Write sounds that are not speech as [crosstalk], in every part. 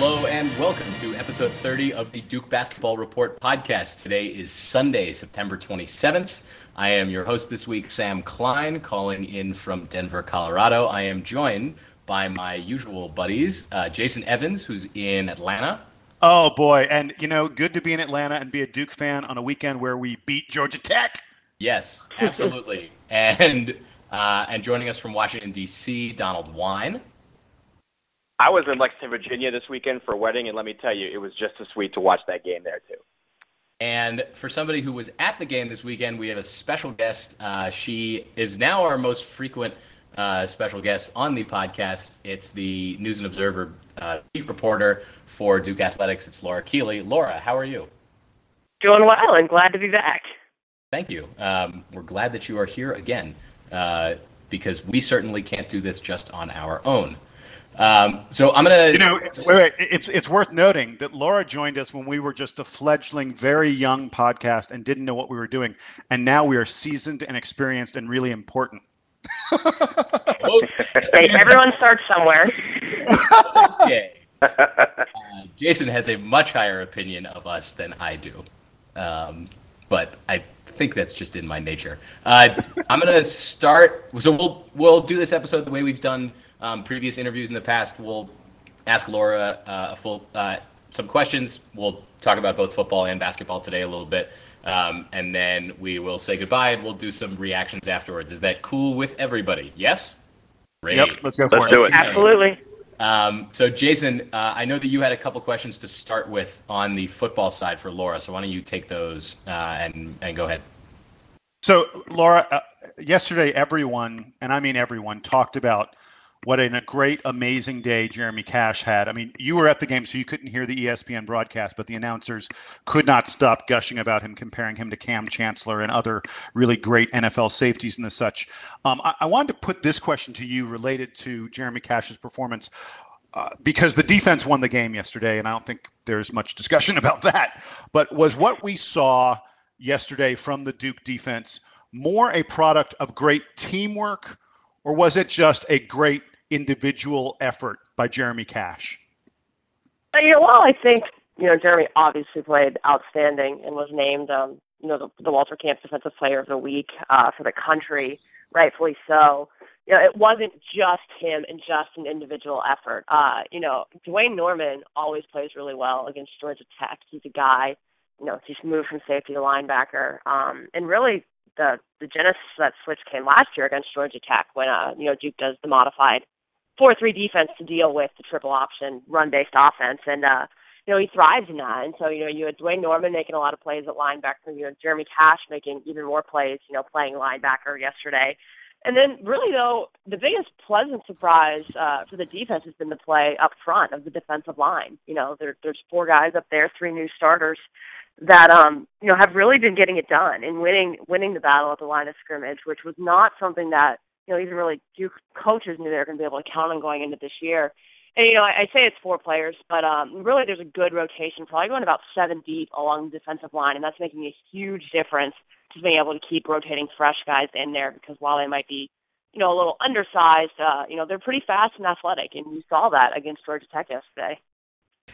Hello and welcome to episode 30 of the Duke Basketball Report podcast. Today is Sunday, September 27th. I am your host this week, Sam Klein, calling in from Denver, Colorado. I am joined by my usual buddies, uh, Jason Evans, who's in Atlanta. Oh boy, and you know, good to be in Atlanta and be a Duke fan on a weekend where we beat Georgia Tech. Yes, absolutely. [laughs] and uh, and joining us from Washington D.C., Donald Wine. I was in Lexington, Virginia this weekend for a wedding, and let me tell you, it was just as sweet to watch that game there too. And for somebody who was at the game this weekend, we have a special guest. Uh, she is now our most frequent uh, special guest on the podcast. It's the News and Observer uh, beat reporter for Duke Athletics. It's Laura Keeley. Laura, how are you? Doing well and glad to be back. Thank you. Um, we're glad that you are here again uh, because we certainly can't do this just on our own. Um, so I'm gonna. You know, wait, wait. It's it's worth noting that Laura joined us when we were just a fledgling, very young podcast and didn't know what we were doing, and now we are seasoned and experienced and really important. [laughs] hey, everyone starts somewhere. okay. [laughs] Uh, Jason has a much higher opinion of us than I do, um, but I think that's just in my nature. Uh, I'm gonna start. So we'll we'll do this episode the way we've done um, previous interviews in the past. We'll ask Laura uh, a full uh, some questions. We'll talk about both football and basketball today a little bit, um, and then we will say goodbye and we'll do some reactions afterwards. Is that cool with everybody? Yes. Great. Yep. Let's go let's for do it. Absolutely. Um, so, Jason, uh, I know that you had a couple questions to start with on the football side for Laura. So, why don't you take those uh, and and go ahead? So, Laura, uh, yesterday, everyone, and I mean everyone, talked about what a great, amazing day Jeremy Cash had. I mean, you were at the game, so you couldn't hear the ESPN broadcast, but the announcers could not stop gushing about him, comparing him to Kam Chancellor and other really great NFL safeties and the such. Um, I, I, wanted to put this question to you related to Jeremy Cash's performance. Uh, because the defense won the game yesterday, and I don't think there's much discussion [laughs] about that. But was what we saw yesterday from the Duke defense more a product of great teamwork, or was it just a great individual effort by Jeremy Cash? Uh, yeah, well, I think you know Jeremy obviously played outstanding and was named um, you know the, the Walter Camp Defensive Player of the Week uh, for the country, rightfully so. You know, it wasn't just him and just an individual effort. Uh, you know, Dwayne Norman always plays really well against Georgia Tech. He's a guy, you know, he's moved from safety to linebacker, um, and really the the genesis of that switch came last year against Georgia Tech when uh, you know Duke does the modified four three defense to deal with the triple option run based offense. And uh you know he thrives in that. And so you know you had Dwayne Norman making a lot of plays at linebacker. You know Jeremy Cash making even more plays you know playing linebacker yesterday. And then really though the biggest pleasant surprise uh for the defense has been the play up front of the defensive line. You know there there's four guys up there three new starters that um you know have really been getting it done and winning winning the battle at the line of scrimmage which was not something that you know, even really Duke coaches knew they were going to be able to count on going into this year. And you know, I, I say it's four players, but um, really there's a good rotation, probably going about seven deep along the defensive line, and that's making a huge difference. Just being able to keep rotating fresh guys in there because while they might be, you know, a little undersized, uh, you know, they're pretty fast and athletic, and you saw that against Georgia Tech yesterday.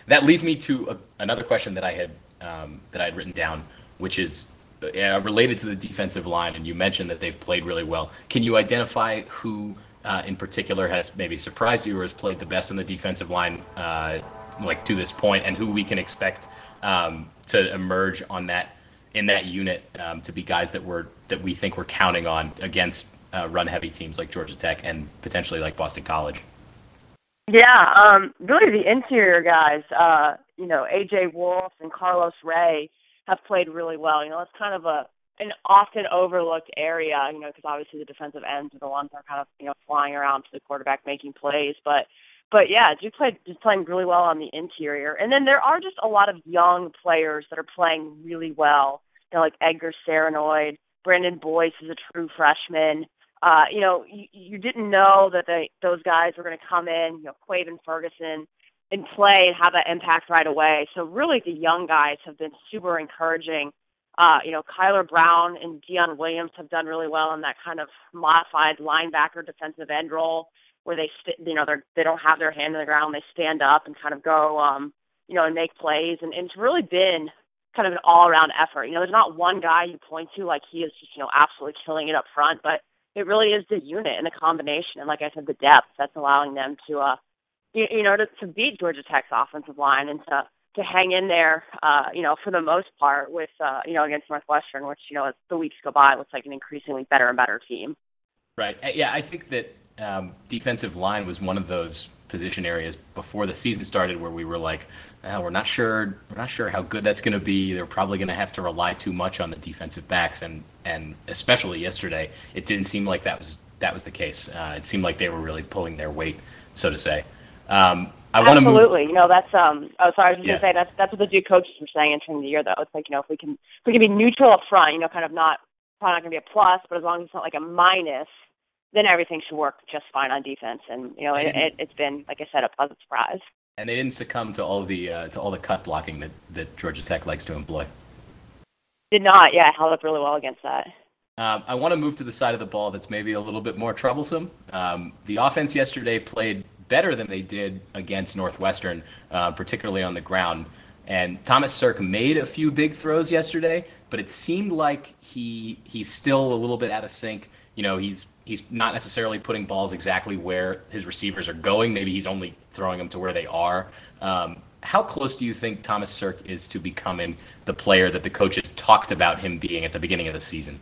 That leads me to a, another question that I had um, that I had written down, which is uh, related to the defensive line, and you mentioned that they've played really well. Can you identify who uh, in particular has maybe surprised you or has played the best in the defensive line, uh, like to this point, and who we can expect um, to emerge on that in that unit um, to be guys that we're that we think we're counting on against uh, run heavy teams like Georgia Tech and potentially like Boston College. Yeah, um, really the interior guys, uh, you know, AJ Wolf and Carlos Ray have played really well. You know, it's kind of a an often overlooked area, you know, because obviously the defensive ends are the ones that are kind of, you know, flying around to the quarterback making plays. But but yeah, Duke played just playing really well on the interior. And then there are just a lot of young players that are playing really well. You know, like Edgar Cerenord, Brandon Boyce is a true freshman. Uh, you know, you, you didn't know that they those guys were going to come in. You know, Quaven Ferguson, and play and have that impact right away. So really, the young guys have been super encouraging. Uh, you know, Kyler Brown and Dion Williams have done really well in that kind of modified linebacker defensive end role. where they st- you know they're they don't have their hand in the ground, they stand up and kind of go um you know and make plays, and, and it's really been kind of an all around effort. You know, there's not one guy you point to like he is just you know absolutely killing it up front, but it really is the unit and the combination, and like I said, the depth that's allowing them to uh you, you know to, to beat Georgia Tech's offensive line and to to hang in there, uh, you know, for the most part with, uh, you know, against Northwestern, which, you know, as the weeks go by, looks like an increasingly better and better team. Right. Uh, yeah, I think that um, defensive line was one of those position areas before the season started where we were like, oh, we're not sure, we're not sure how good that's going to be. They're probably going to have to rely too much on the defensive backs, and and especially yesterday, it didn't seem like that was that was the case. Uh, it seemed like they were really pulling their weight, so to say. Um, I want to move. Absolutely, you know that's um. Oh, sorry, I was just Yeah. gonna say that's that's what the Duke coaches were saying entering the year, though. It's like you know if we can if we can be neutral up front, you know, kind of not probably not gonna be a plus, but as long as it's not like a minus, then everything should work just fine on defense. And you know, it, it, it's been like I said, a pleasant surprise. and they didn't succumb to all the uh, to all the cut blocking that, that Georgia Tech likes to employ. Did not, yeah, held up really well against that. Um, I want to move to the side of the ball that's maybe a little bit more troublesome. Um, the offense yesterday played better than they did against Northwestern, uh, particularly on the ground. And Thomas Sirk made a few big throws yesterday, but it seemed like he he's still a little bit out of sync. You know, he's he's not necessarily putting balls exactly where his receivers are going. Maybe he's only throwing them to where they are. Um, how close do you think Thomas Sirk is to becoming the player that the coaches talked about him being at the beginning of the season?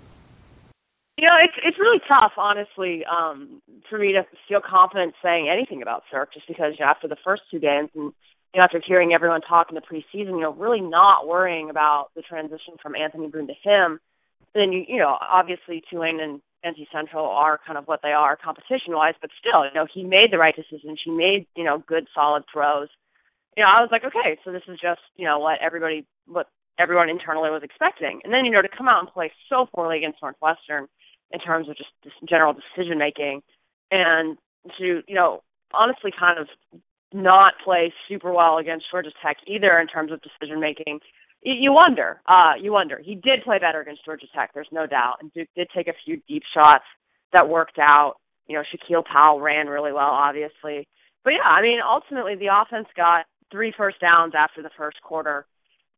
You know, it's it's really tough, honestly, um, for me to feel confident saying anything about Sirk, just because you know, after the first two games and you know, after hearing everyone talk in the preseason, you know, really not worrying about the transition from Anthony Boone to him, then you you know, obviously Tulane and NC Central are kind of what they are competition wise, but still, you know, he made the right decisions. He made, you know, good solid throws. You know, I was like, okay, so this is just, you know, what everybody what everyone internally was expecting. And then, you know, to come out and play so poorly against Northwestern in terms of just general decision making and to, you know, honestly kind of not play super well against Georgia Tech either in terms of decision making. You, you wonder, uh, you wonder. He did play better against Georgia Tech, there's no doubt. And Duke did take a few deep shots that worked out. You know, Shaquille Powell ran really well, obviously. But yeah, I mean, ultimately the offense got three first downs after the first quarter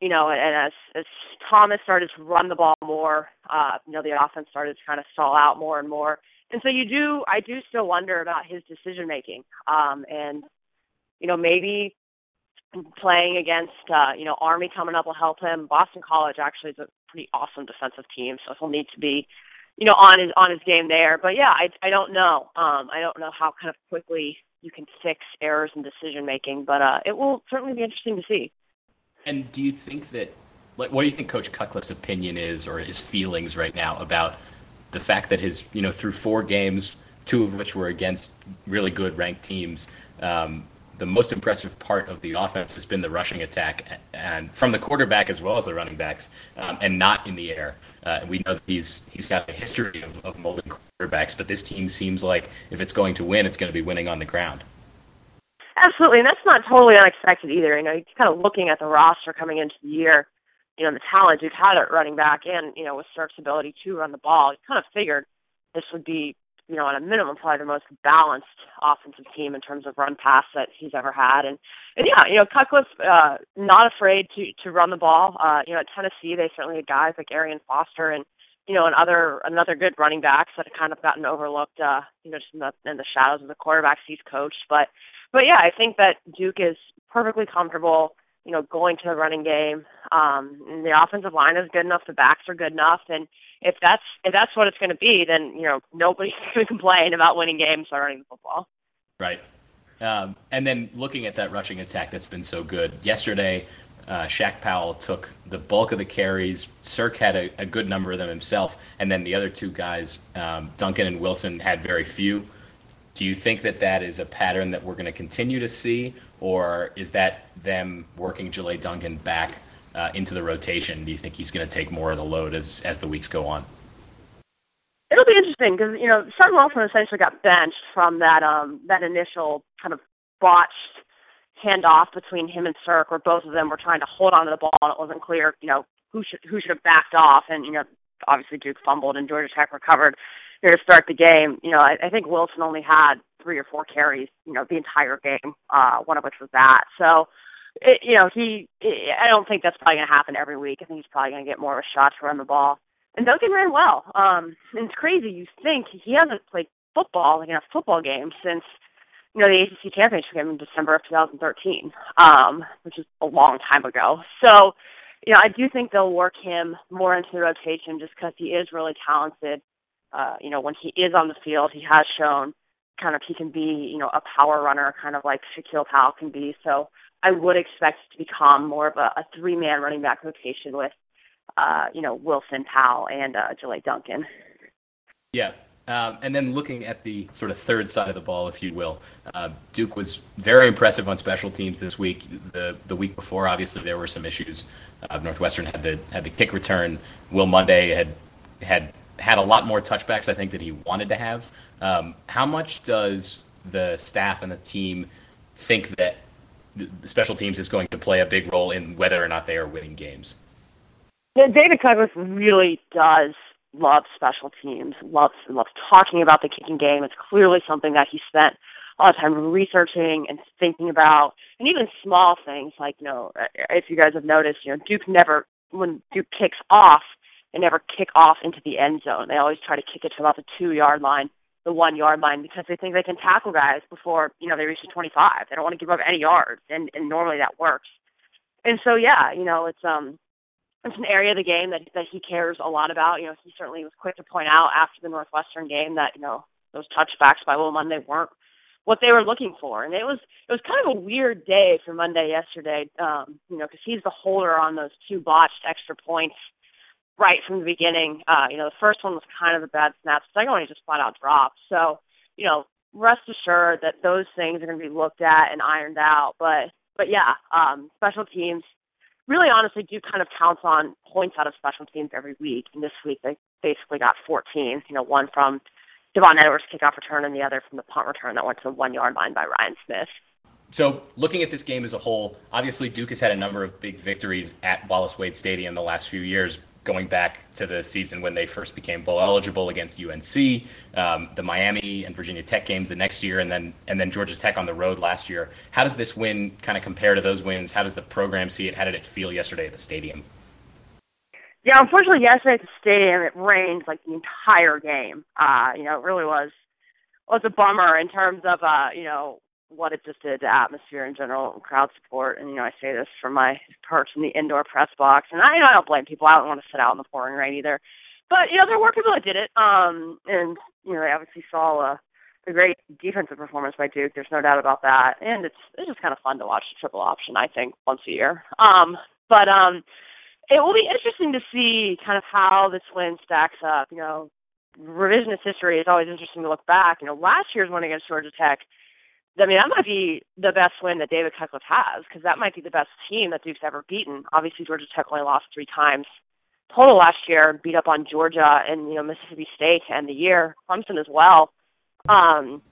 you know, and as as Thomas started to run the ball more, uh, you know, the offense started to kind of stall out more and more. And so you do, I do still wonder about his decision making. Um, and you know, maybe playing against, uh, you know, Army coming up will help him. Boston College actually is a pretty awesome defensive team, so he'll need to be, you know, on his on his game there. But yeah, I I don't know. Um, I don't know how kind of quickly you can fix errors in decision making, but uh, it will certainly be interesting to see. And do you think that, like, what do you think Coach Cutcliffe's opinion is, or his feelings right now about the fact that his, you know, through four games, two of which were against really good ranked teams, um, the most impressive part of the offense has been the rushing attack, and from the quarterback as well as the running backs, um, and not in the air. Uh, we know that he's he's got a history of, of molding quarterbacks, but this team seems like if it's going to win, it's going to be winning on the ground. Absolutely, and that's not totally unexpected either. You know, you're kind of looking at the roster coming into the year, you know, the talent you've had at running back, and you know, with Sirk's ability to run the ball, you kind of figured this would be, you know, at a minimum, probably the most balanced offensive team in terms of run pass that he's ever had. And and yeah, you know, Cutcliffe uh, not afraid to to run the ball. Uh, you know, at Tennessee, they certainly had guys like Arian Foster and you know, and other another good running backs that have kind of gotten overlooked, uh, you know, just in the in the shadows of the quarterbacks he's coached. But but yeah, I think that Duke is perfectly comfortable, you know, going to the running game. Um, and the offensive line is good enough, the backs are good enough, and if that's if that's what it's going to be, then you know nobody's [laughs] going to complain about winning games by running the football. Right. Um, and then looking at that rushing attack that's been so good. Yesterday, uh, Shaq Powell took the bulk of the carries. Sirk had a, a good number of them himself. And then the other two guys, um, Duncan and Wilson, had very few. Do you think that that is a pattern that we're going to continue to see? Or is that them working Jela Duncan back uh, into the rotation? Do you think he's going to take more of the load as, as the weeks go on? It'll be interesting because you know Sutton Wilson essentially got benched from that um that initial kind of botched handoff between him and Sirk, where both of them were trying to hold on to the ball and it wasn't clear, you know, who should who should have backed off, and you know obviously Duke fumbled and Georgia Tech recovered here to start the game. You know, I, I think Wilson only had three or four carries, you know, the entire game. Uh, one of which was that. So, it, you know, he. I don't think that's probably going to happen every week. I think he's probably going to get more of a shot to run the ball. And Duncan ran well. Um, and it's crazy. You think he hasn't played football, like in a football game, since you know the ACC championship game in December of 2013, um, which is a long time ago. So, you know, I do think they'll work him more into the rotation just because he is really talented. Uh, you know, when he is on the field, he has shown kind of he can be, you know, a power runner, kind of like Shaquille Powell can be. So I would expect to become more of a, a three-man running back rotation with, uh, you know, Wilson Powell and uh, Duncan. Yeah, um, and then looking at the sort of third side of the ball, if you will, uh, Duke was very impressive on special teams this week. The the week before, obviously, there were some issues. Uh, Northwestern had the had the kick return. Will Monday had had had a lot more touchbacks, I think, that he wanted to have. Um, how much does the staff and the team think that the special teams is going to play a big role in whether or not they are winning games? Yeah, David Cutcliffe really does love special teams, loves loves talking about the kicking game. It's clearly something that he spent a lot of time researching and thinking about, and even small things like you know, if you guys have noticed, you know, Duke never when Duke kicks off, they never kick off into the end zone. They always try to kick it to about the two yard line, the one yard line, because they think they can tackle guys before you know they reach the twenty five. They don't want to give up any yards, and and normally that works. And so yeah, you know, it's um it's an area of the game that that he cares a lot about. You know, he certainly was quick to point out after the Northwestern game that you know those touchbacks by Will Monday weren't what they were looking for, and it was it was kind of a weird day for Monday yesterday. Um, you know, because he's the holder on those two botched extra points right from the beginning. Uh, you know, the first one was kind of a bad snap. The second one he just flat out dropped. So, you know, rest assured that those things are going to be looked at and ironed out. But but yeah, um, special teams really honestly do kind of count on points out of special teams every week. And this week they basically got 14, you know, one from Devon Edwards kickoff return and the other from the punt return that went to the one yard line by Ryan Smith. So, looking at this game as a whole, obviously Duke has had a number of big victories at Wallace Wade Stadium the last few years, going back to the season when they first became bowl eligible against UNC, um, the Miami and Virginia Tech games the next year, and then and then Georgia Tech on the road last year. How does this win kind of compare to those wins? How does the program see it? How did it feel yesterday at the stadium? Yeah, unfortunately, yesterday at the stadium it rained like the entire game. Uh, you know, it really was was a bummer in terms of uh, you know what it just did to atmosphere in general and crowd support. And you know, I say this from my perch in the indoor press box, and I you know I don't blame people. I don't want to sit out in the pouring rain either. But you know, there were people that did it. Um, and you know, I obviously saw a, a great defensive performance by Duke. There's no doubt about that. And it's it's just kind of fun to watch the triple option. I think once a year. Um, but um, it will be interesting to see kind of how this win stacks up. You know, revisionist history is always interesting to look back. You know, last year's win against Georgia Tech I mean, that might be the best win that David Cutcliffe has because that might be the best team that Duke's ever beaten. Obviously, Georgia Tech only lost three times total last year, beat up on Georgia and you know Mississippi State to end the year, Clemson as well. Um,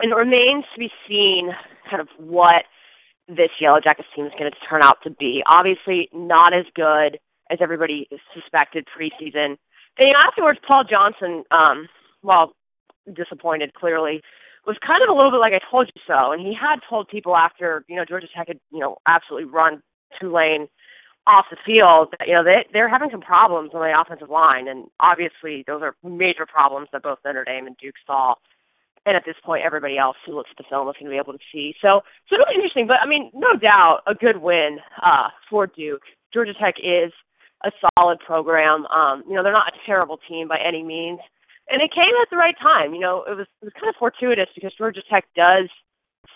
and it remains to be seen kind of what this Yellow Jackets team is going to turn out to be. Obviously, not as good as everybody suspected preseason. And you know, afterwards, Paul Johnson, um, well, disappointed clearly was kind of a little bit like I told you so. And he had told people after, you know, Georgia Tech had, you know, absolutely run Tulane off the field that, you know, they they're having some problems on the offensive line and obviously those are major problems that both Notre Dame and Duke saw. And at this point everybody else who looks at the film is gonna be able to see. So so really interesting. But I mean, no doubt a good win uh for Duke. Georgia Tech is a solid program. Um, you know, they're not a terrible team by any means and it came at the right time. You know, it was it was kind of fortuitous because Georgia Tech does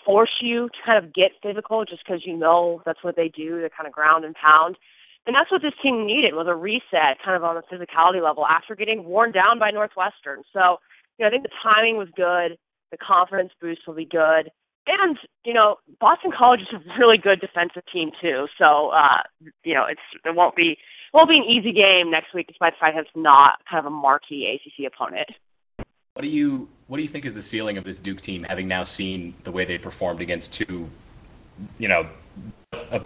force you to kind of get physical just because you know that's what they do. They kind of ground and pound. And that's what this team needed was a reset kind of on the physicality level after getting worn down by Northwestern. So, you know, I think the timing was good. The confidence boost will be good. And, you know, Boston College is a really good defensive team too. So, uh, you know, it's it won't be won't be an easy game next week, despite the fact that it's not kind of a marquee ACC opponent. What do you what do you think is the ceiling of this Duke team, having now seen the way they performed against two, you know,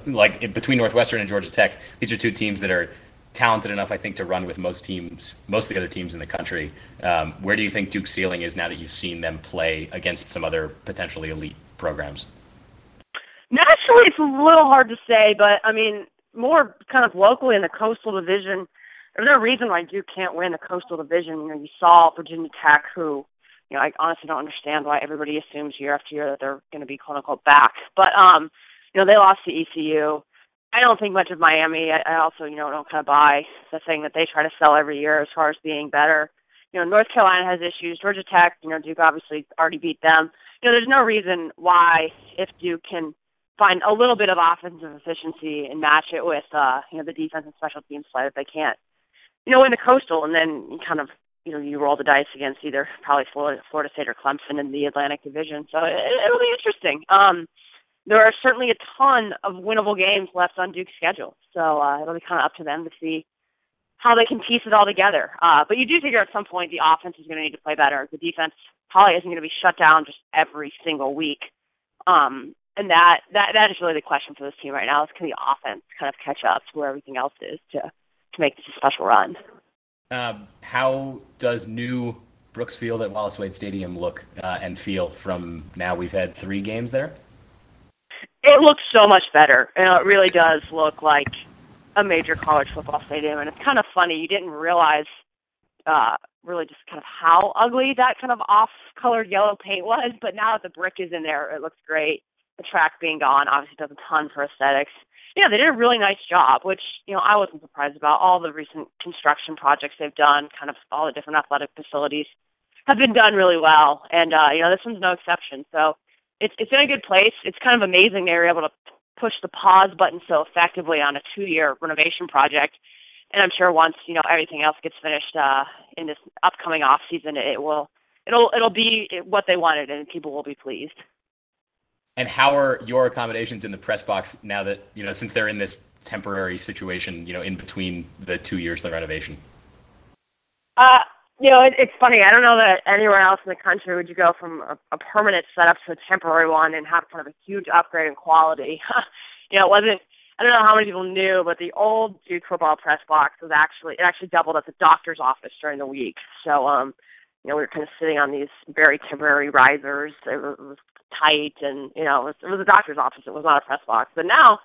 like between Northwestern and Georgia Tech? These are two teams that are talented enough, I think, to run with most teams, most of the other teams in the country. Um, where do you think Duke's ceiling is now that you've seen them play against some other potentially elite programs? Naturally, it's a little hard to say, but I mean, more kind of locally in the Coastal Division, there's no reason why Duke can't win the Coastal Division. You know, you saw Virginia Tech, who, you know, I honestly don't understand why everybody assumes year after year that they're going to be quote unquote back. But um, you know, they lost to ECU. I don't think much of Miami. I, I also, you know, don't kind of buy the thing that they try to sell every year as far as being better. You know, North Carolina has issues. Georgia Tech, you know, Duke obviously already beat them. You know, there's no reason why if Duke can find a little bit of offensive efficiency and match it with, uh, you know, the defense and special teams play that they can't, you know, win the Coastal, and then you kind of, you know, you roll the dice against either probably Florida, Florida State or Clemson in the Atlantic Division. So it, it'll be interesting. Um, there are certainly a ton of winnable games left on Duke's schedule. So uh, it'll be kind of up to them to see how they can piece it all together. Uh, but you do figure at some point the offense is going to need to play better. The defense probably isn't going to be shut down just every single week. Um, and that, that that is really the question for this team right now is can the offense kind of catch up to where everything else is to to make this a special run. Um, how does new Brooks Field at Wallace Wade Stadium look uh, and feel from now? We've had three games there. It looks so much better. You know, it really does look like a major college football stadium, and it's kind of funny. You didn't realize uh, really just kind of how ugly that kind of off-colored yellow paint was, but now that the brick is in there, it looks great. The track being gone obviously does a ton for aesthetics. Yeah, they did a really nice job, which you know I wasn't surprised about. All the recent construction projects they've done, kind of all the different athletic facilities, have been done really well, and uh, you know this one's no exception. So it's it's in a good place. It's kind of amazing they were able to push the pause button so effectively on a two year renovation project. And I'm sure once you know everything else gets finished uh, in this upcoming off season, it will it'll it'll be what they wanted, and people will be pleased. And how are your accommodations in the press box now that you know since they're in this temporary situation, you know, in between the two years of the renovation? Uh, you know, it, it's funny. I don't know that anywhere else in the country would you go from a, a permanent setup to a temporary one and have kind of a huge upgrade in quality. [laughs] you know, it wasn't. I don't know how many people knew, but the old Duke football press box was actually it actually doubled as a doctor's office during the week. So, um, you know, we were kind of sitting on these very temporary risers. It was, it was tight, and you know, it was, it was a doctor's office. It was not a press box. But now,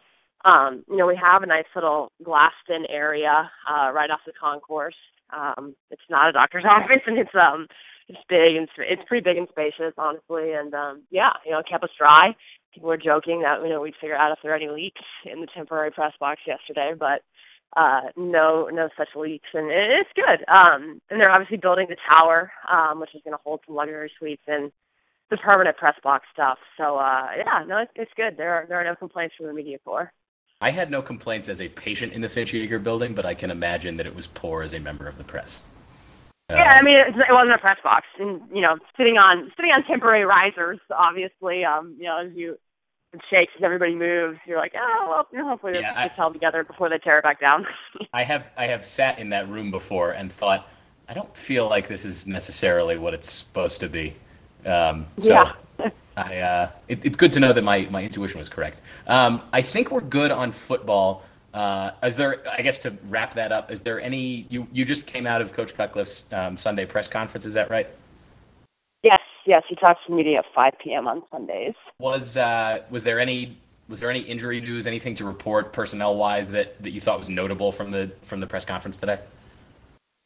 um, you know, we have a nice little glassed-in area uh, right off the concourse um, it's not a doctor's [laughs] office, and it's um, it's big and it's pretty big and spacious, honestly. And um, yeah, you know, kept us dry. People were joking that you know we'd figure out if there are any leaks in the temporary press box yesterday, but uh, no, no such leaks, and it's good. Um, and they're obviously building the tower, um, which is going to hold some luxury suites and the permanent press box stuff. So uh, yeah, no, it's, it's good. There are there are no complaints from the media corps. I had no complaints as a patient in the Finch Yeager building, but I can imagine that it was poor as a member of the press. Yeah, I mean, it, it wasn't a press box, and you know, sitting on sitting on temporary risers, obviously, um, you know, as you it shakes as everybody moves, you're like, oh well, you know, hopefully yeah, this gets held together before they tear it back down. [laughs] I have I have sat in that room before and thought, I don't feel like this is necessarily what it's supposed to be. Um, so yeah. [laughs] I, uh, it, it's good to know that my, my intuition was correct. Um, I think we're good on football. Uh, is there, I guess, to wrap that up, is there any? You you just came out of Coach Cutcliffe's um, Sunday press conference, is that right? Yes, yes. He talks to media at 5 p.m. on Sundays. Was uh, was there any was there any injury news, anything to report personnel wise that, that you thought was notable from the from the press conference today?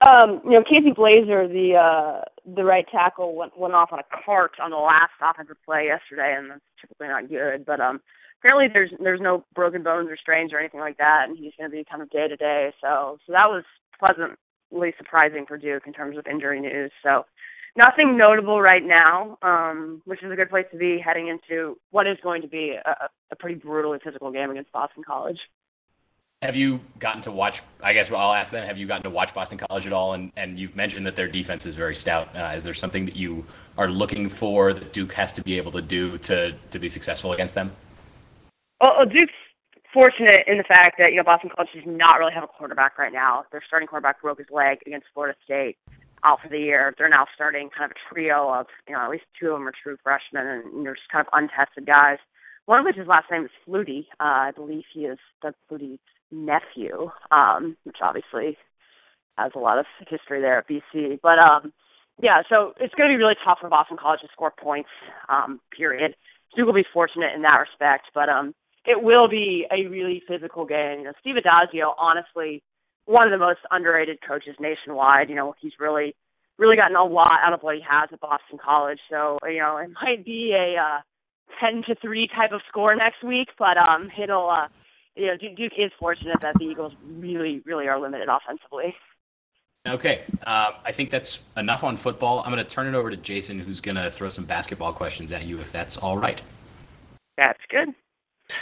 Um, you know, Casey Blaser, the uh, the right tackle, went went off on a cart on the last offensive play yesterday, and that's typically not good. But um, apparently there's there's no broken bones or strains or anything like that, and he's going to be kind of day to day. So so that was pleasantly surprising for Duke in terms of injury news. So nothing notable right now, um, which is a good place to be heading into what is going to be a, a pretty brutally physical game against Boston College. Have you gotten to watch? I guess I'll ask them. Have you gotten to watch Boston College at all? And and you've mentioned that their defense is very stout. Uh, is there something that you are looking for that Duke has to be able to do to to be successful against them? Well, Duke's fortunate in the fact that you know Boston College does not really have a quarterback right now. Their starting quarterback broke his leg against Florida State out for the year. They're now starting kind of a trio of you know at least two of them are true freshmen and they're just kind of untested guys. One of which his last name is Flutie. Uh, I believe he is Doug Flutie's nephew, um, which obviously has a lot of history there at BC. But um, yeah, so it's going to be really tough for Boston College to score points. Um, period. Duke will be fortunate in that respect, but um, it will be a really physical game. You know, Steve Addazio, honestly, one of the most underrated coaches nationwide. You know, he's really, really gotten a lot out of what he has at Boston College. So, you know, it might be a uh, ten to three type of score next week, but um, it'll, uh, you know, Duke is fortunate that the Eagles really, really are limited offensively. Okay, uh, I think that's enough on football. I'm going to turn it over to Jason, who's going to throw some basketball questions at you, if that's all right. That's good.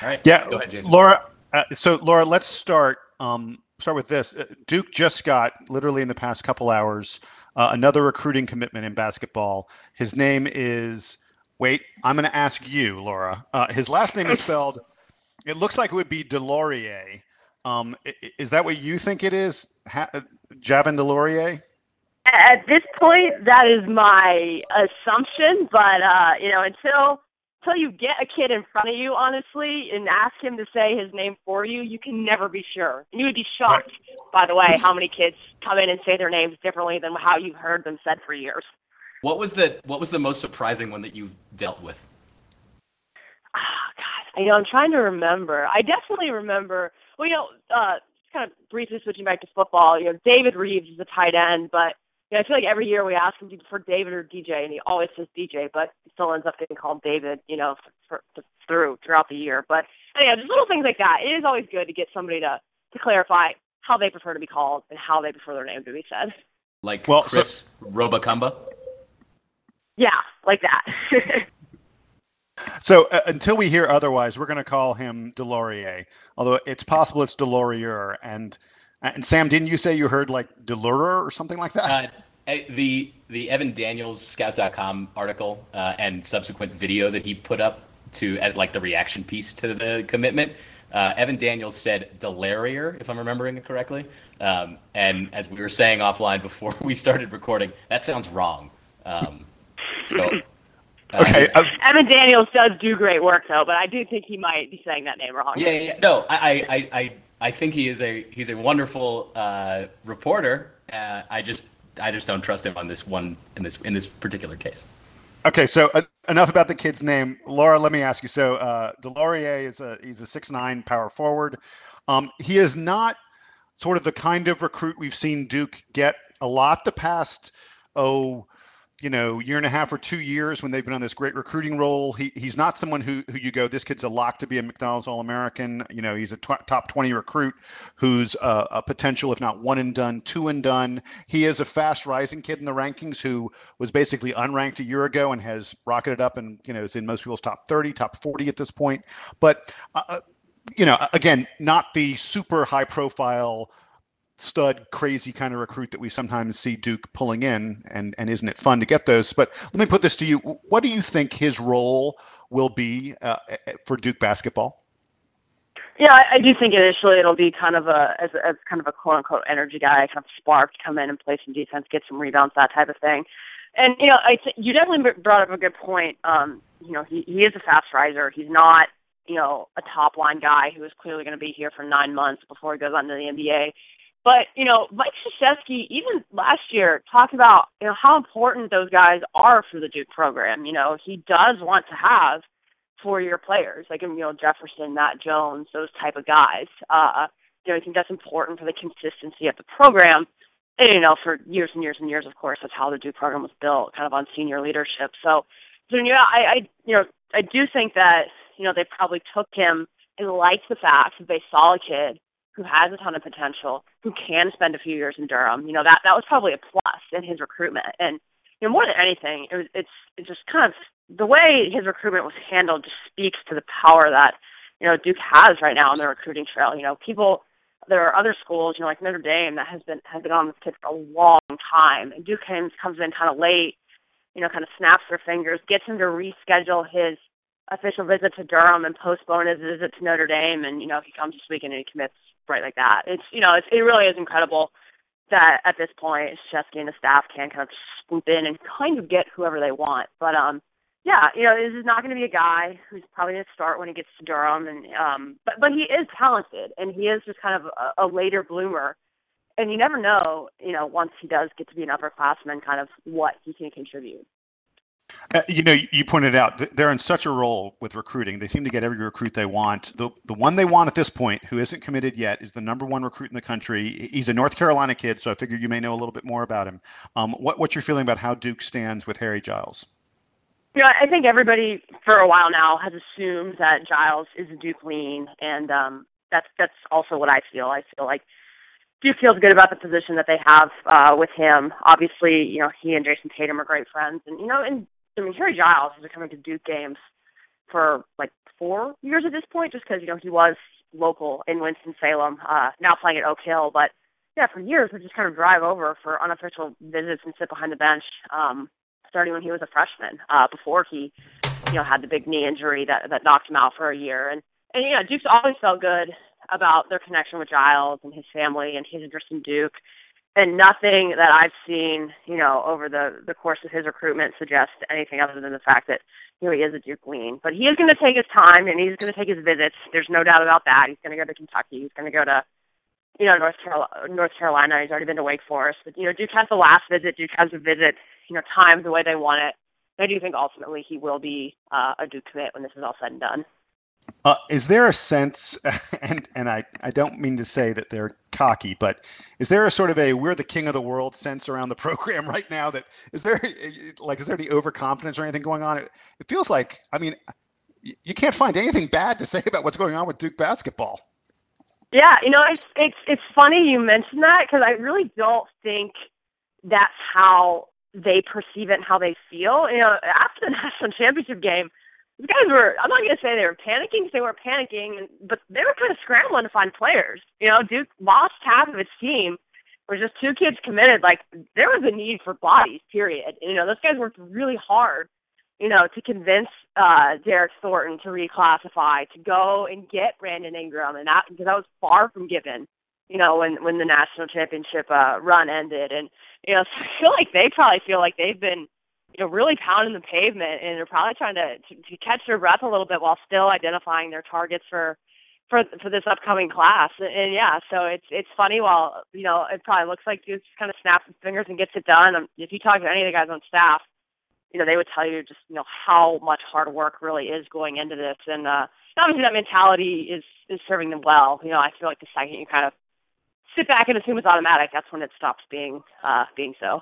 All right. Yeah, Go ahead, Jason. Laura. Uh, so, Laura, let's start. Um, start with this. Uh, Duke just got literally in the past couple hours uh, another recruiting commitment in basketball. His name is. Wait, I'm going to ask you, Laura. Uh, his last name is [laughs] spelled. It looks like it would be DeLaurier. Um, is that what you think it is, ha- Javin DeLaurier? At this point, that is my assumption, but uh, you know, until until you get a kid in front of you, honestly, and ask him to say his name for you, you can never be sure. And you would be shocked, right. by the way, [laughs] how many kids come in and say their names differently than how you've heard them said for years. What was the What was the most surprising one that you've dealt with? Oh, God, you know, I'm trying to remember. I definitely remember. Well, you know, uh, just kind of briefly switching back to football. You know, David Reeves is a tight end, but you know, I feel like every year we ask him, do you prefer David or DJ? And he always says DJ, but he still ends up getting called David, you know, for, for, through throughout the year. But yeah, just little things like that. It is always good to get somebody to to clarify how they prefer to be called and how they prefer their name to be said. Like well, Chris so, Robacumba? Yeah, like that. [laughs] so uh, until we hear otherwise, we're going to call him DeLaurier. Although it's possible it's Delorier. And and Sam, didn't you say you heard like Delurer or something like that? Uh, the the Evan Daniels Scout.com article uh, and subsequent video that he put up to as like the reaction piece to the commitment. Uh, Evan Daniels said Delarier, if I'm remembering it correctly. Um, and as we were saying offline before [laughs] we started recording, that sounds wrong. Um, so. Uh, okay. Um, Evan Daniels does do great work, though, but I do think he might be saying that name wrong. Yeah, yeah. No, I, I, I, I think he is a he's a wonderful uh, reporter. Uh, I just I just don't trust him on this one in this in this particular case. Okay, so uh, enough about the kid's name. Laura, let me ask you. So uh, DeLaurier is a he's a six nine power forward. Um, he is not sort of the kind of recruit we've seen Duke get a lot the past oh you know year and a half or two years when they've been on this great recruiting role. He he's not someone who who you go this kid's a lock to be a McDonald's All American. You know he's a tw- top twenty recruit who's a, a, potential if not one and done, two and done. He is a fast rising kid in the rankings who was basically unranked a year ago and has rocketed up and you know is in most people's top thirty, top forty at this point. But uh, uh you know again not the super high profile stud crazy kind of recruit that we sometimes see Duke pulling in and and isn't it fun to get those but let me put this to you what do you think his role will be uh, for Duke basketball yeah, I, I do think initially it'll be kind of a as, as kind of a quote unquote energy guy, kind of spark come in and play some defense, get some rebounds, that type of thing. And you know, I th- you definitely brought up a good point. Um, you know, he he is a fast riser. He's not you know a top line guy who is clearly going to be here for nine months before he goes on to the NBA. But you know, Mike Krzyzewski, even last year, talked about you know how important those guys are for the Duke program. You know, he does want to have four-year players like you know Jefferson, Matt Jones, those type of guys. Uh, you know, I think that's important for the consistency of the program. And you know, for years and years and years, of course, that's how the Duke program was built, kind of on senior leadership. So, so yeah, I, I you know, I do think that you know they probably took him and liked the fact that they saw a kid who has a ton of potential, who can spend a few years in Durham. You know, that that was probably a plus in his recruitment. And you know, more than anything, it was it's it's just kind of the way his recruitment was handled just speaks to the power that, you know, Duke has right now on the recruiting trail. You know, people there are other schools, you know, like Notre Dame that has been has been on this kid for a long time. And Duke comes comes in kind of late, you know, kind of snaps their fingers, gets him to reschedule his official visit to Durham and postpone his visit to Notre Dame and, you know, he comes this weekend and he commits right like that. It's you know, it's, it really is incredible that at this point Shesky and the staff can kind of swoop in and kind of get whoever they want. But um, yeah, you know, this is not going to be a guy who's probably to start when he gets to Durham, and um, but but he is talented, and he is just kind of a, a later bloomer, and you never know, you know, once he does get to be an upperclassman, kind of what he can contribute. Uh, you know, you pointed out they're in such a role with recruiting. They seem to get every recruit they want. The the one they want at this point, who isn't committed yet, is the number one recruit in the country. He's a North Carolina kid, so I figure you may know a little bit more about him. Um, what what's your feeling about how Duke stands with Harry Giles? You know, I think everybody for a while now has assumed that Giles is a Duke lean, and um, that's that's also what I feel. I feel like Duke feels good about the position that they have uh, with him. Obviously, you know, he and Jayson Tatum are great friends, and you know, and I mean, Harry Giles has been coming to Duke games for like four years at this point, just because you know he was local in Winston Salem, uh, now playing at Oak Hill, but yeah, for years we just kind of drive over for unofficial visits and sit behind the bench. Um, starting when he was a freshman, uh, before he, you know, had the big knee injury that that knocked him out for a year. And and you know, Duke's always felt good about their connection with Giles and his family and his interest in Duke and nothing that I've seen, you know, over the the course of his recruitment suggests anything other than the fact that you know he is a Duke lean. But he is going to take his time and he's going to take his visits. There's no doubt about that. He's going to go to Kentucky. He's going to go to you know North Carolina. North Carolina. He's already been to Wake Forest. But you know Duke has the last visit. Duke has a visit. You know, timed the way they want it. I do think ultimately he will be uh, a Duke commit when this is all said and done. Uh, is there a sense, [laughs] and and I, I don't mean to say that they're cocky, but is there a sort of a we're the king of the world sense around the [laughs] program right now? That is there like is there any overconfidence or anything going on? It, it feels like I mean you can't find anything bad to [laughs] say about what's going on with Duke basketball. Yeah, you know it's it's it's funny you mentioned that because I really don't think that's how they perceive it and how they feel. You know, after the national championship game the guys were I'm not gonna say they were panicking, because they weren't panicking, but they were kind of scrambling to find players. You know, Duke lost half of its team. There was just two kids committed. Like there was a need for bodies. Period. You know, those guys worked really hard. You know, to convince uh Derryck Thornton to reclassify, to go and get Brandon Ingram, and that because that was far from given. You know, when when the national championship uh run ended, and you know, [laughs] so I feel like they probably feel like they've been you know, really pounding the pavement and they're probably trying to, to, to catch their breath a little bit while still identifying their targets for for for this upcoming class. And, and yeah, so it's it's funny while you know it probably looks like just kind of snaps his fingers and gets it done. Um, if you talk to any of the guys on staff, you know they would tell you just you know how much hard work really is going into this, and uh, obviously that mentality is is serving them well. You know, I feel like the second you kind of sit back and assume it's automatic, that's when it stops being uh, being so.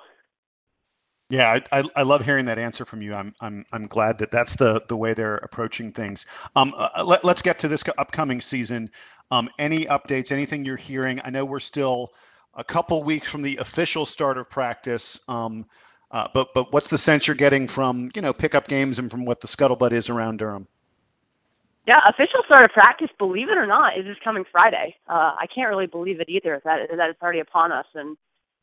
Yeah, I, I, I, love hearing that answer from you. I'm I'm I'm glad that that's the the way they're approaching things. Um, uh, uh let, us get to this upcoming season. Um, any updates? Anything you're hearing? I know we're still a couple weeks from the official start of practice. Um, uh, but but what's the sense you're getting from you know pickup games and from what the scuttlebutt is around Durham? Yeah, official start of practice, believe it or not, is this coming Friday. Uh, I can't really believe it either that that it's already upon us and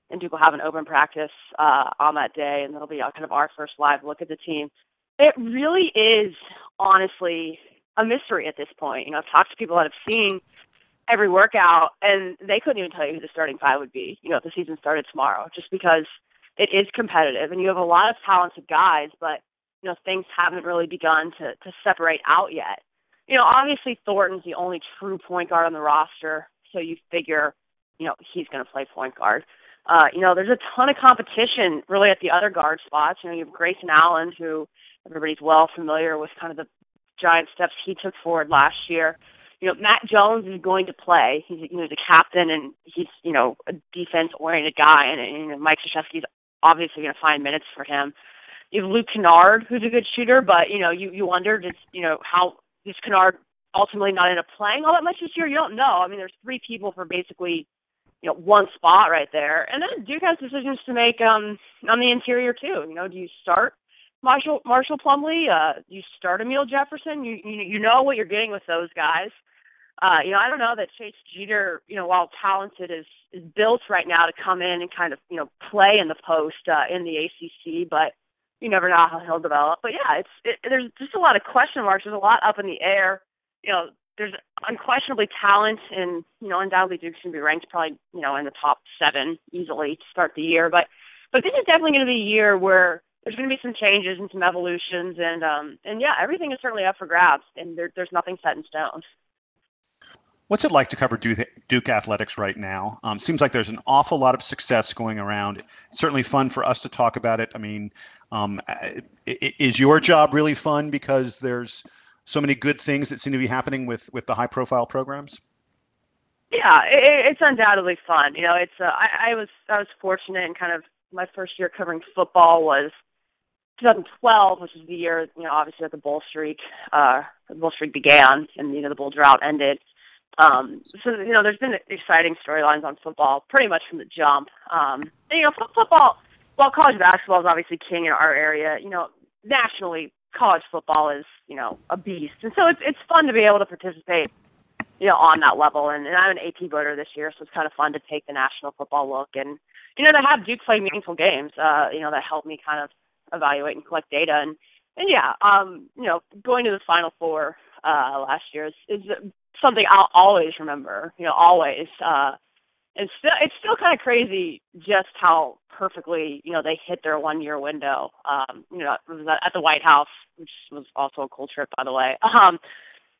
and Duke will have an open practice uh, on that day, and that'll be kind of our first live look at the team. It really is, honestly, a mystery at this point. You know, I've talked to people that have seen every workout, and they couldn't even tell you who the starting five would be. You know, if the season started tomorrow, just because it is competitive, and you have a lot of talented guys, but you know, things haven't really begun to to separate out yet. You know, obviously Thornton's the only true point guard on the roster, so you figure, you know, he's going to play point guard. Uh, you know, there's a ton of competition really at the other guard spots. You know, you have Grayson Allen, who everybody's well familiar with kind of the giant steps he took forward last year. You know, Matt Jones is going to play. He's you know a captain and he's you know a defense oriented guy, and, and you know, Mike Krzyzewski's obviously going to find minutes for him. You have Luke Kennard, who's a good shooter, but you know you you wonder just you know how is Kennard ultimately not end up playing all that much this year. You don't know. I mean, there's three people for basically you know one spot right there. And then Duke has decisions to make um on the interior too. You know, do you start Marshall Marshall Plumlee? Uh, do you start Amile Jefferson? You, you you know what you're getting with those guys. Uh, you know, I don't know that Chase Jeter, you know, while talented, is is built right now to come in and kind of you know play in the post uh, in the ACC, but you never know how he'll develop. But yeah, it's it, there's just a lot of question marks. There's a lot up in the air. You know, there's unquestionably talent, and you know, undoubtedly Duke's going to be ranked probably you know in the top seven easily to start the year. But but this is definitely going to be a year where there's going to be some changes and some evolutions, and um, and yeah, everything is certainly up for grabs, and there, there's nothing set in stone. What's it like to cover Duke, Duke athletics right now? Um, seems like there's an awful lot of success going around. It's certainly fun for us to talk about it. I mean, um, is your job really fun because there's so many good things that seem to be happening with with the high profile programs? Yeah, it, it's undoubtedly fun. You know, it's uh, I, I was I was fortunate in kind of my first year covering football was 2012, which is the year you know obviously that the bull streak uh the bull streak began and you know the bull drought ended. Um, so you know, there's been exciting storylines on football pretty much from the jump. Um, and, you know, football. While college basketball is obviously king in our area, you know, nationally college football is you know a beast, and so it's it's fun to be able to participate, you know, on that level. And, and I'm an AP voter this year, so it's kind of fun to take the national football look and you know to have Duke play meaningful games. Uh, you know, that help me kind of evaluate and collect data and and yeah, um, you know, going to the Final Four uh, last year is, is something I'll always remember. You know, always. Uh, and still, it's still kind of crazy just how perfectly you know they hit their one year window. Um, you know, at the White House, which was also a cool trip, by the way. [laughs] Um,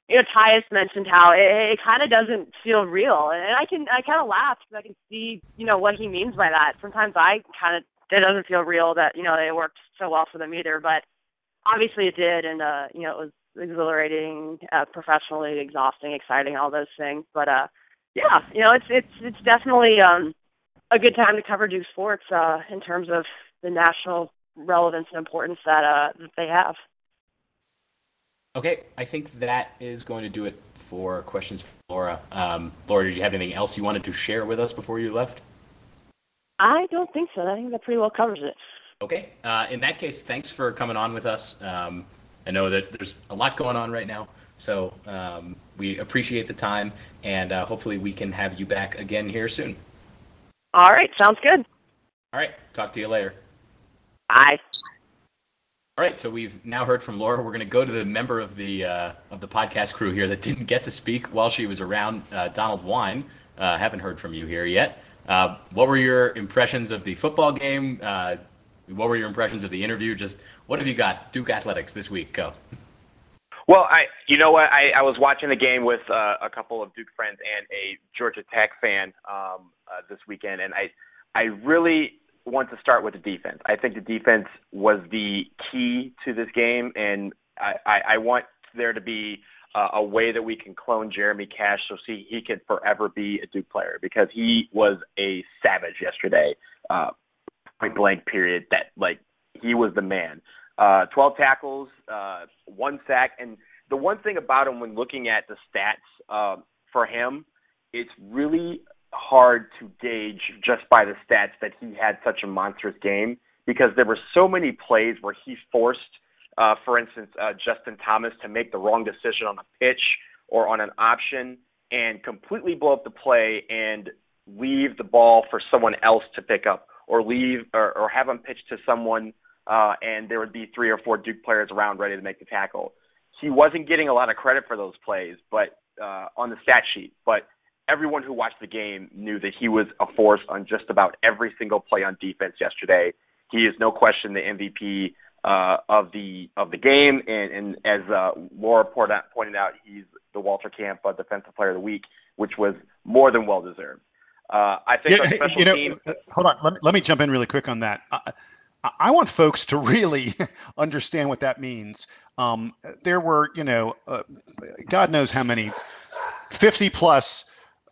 you know, Tyus mentioned how it, it kind of doesn't feel real, and I can I kind of laugh because I can see you know what he means by that. Sometimes I kind of it doesn't feel real that you know it worked so well for them either, but obviously it did, and uh, you know it was exhilarating, uh, professionally exhausting, exciting, all those things. But uh, yeah, you know, it's it's it's definitely um, a good time to cover Duke sports uh, in terms of the national relevance and importance that uh, that they have. Okay, I think that is going to do it for questions for Laura. Um, Laura, did you have anything else you wanted to share with us before you left? I don't think so. I think that pretty well covers it. Okay. Uh, in that case, thanks for coming on with us. Um, I know that there's a lot going on right now, so um, we appreciate the time, and uh, hopefully we can have you back again here soon. All right, sounds good. All right, talk to you later. Bye. All right, so we've now heard from Laura. We're going to go to the member of the uh, of the podcast crew here that didn't get to speak while she was around, uh, Donald Wine. Uh, haven't heard from you here yet. Uh, what were your impressions of the football game? Uh, what were your impressions of the interview? Just what have you got? Duke Athletics this week. Go. Well, I you know what I, I was watching the game with uh, a couple of Duke friends and a Georgia Tech fan um, uh, this weekend, and I I really want to start with the defense. I think the defense was the key to this game, and I, I, I want there to be uh, a way that we can clone Jeremy Cash so see he can forever be a Duke player because he was a savage yesterday, uh, point blank period. That like he was the man. Uh, 12 tackles, uh, one sack, and the one thing about him when looking at the stats uh, for him, it's really hard to gauge just by the stats that he had such a monstrous game because there were so many plays where he forced, uh, for instance, uh, Justin Thomas to make the wrong decision on a pitch or on an option and completely blow up the play and leave the ball for someone else to pick up or leave or, or have him pitch to someone uh, and there would be three or four Duke players around ready to make the tackle. He wasn't getting a lot of credit for those plays, but uh, on the stat sheet. But everyone who watched the game knew that he was a force on just about every single play on defense yesterday. He is no question the MVP uh, of the of the game, and, and as uh, Laura pointed out, he's the Walter Camp uh, Defensive Player of the Week, which was more than well deserved. Uh, I think yeah, you know, team, hold on, let me, let me jump in really quick on that. I want folks to [laughs] really understand what that means. Um, there were, you know, uh, God knows how many, 50 plus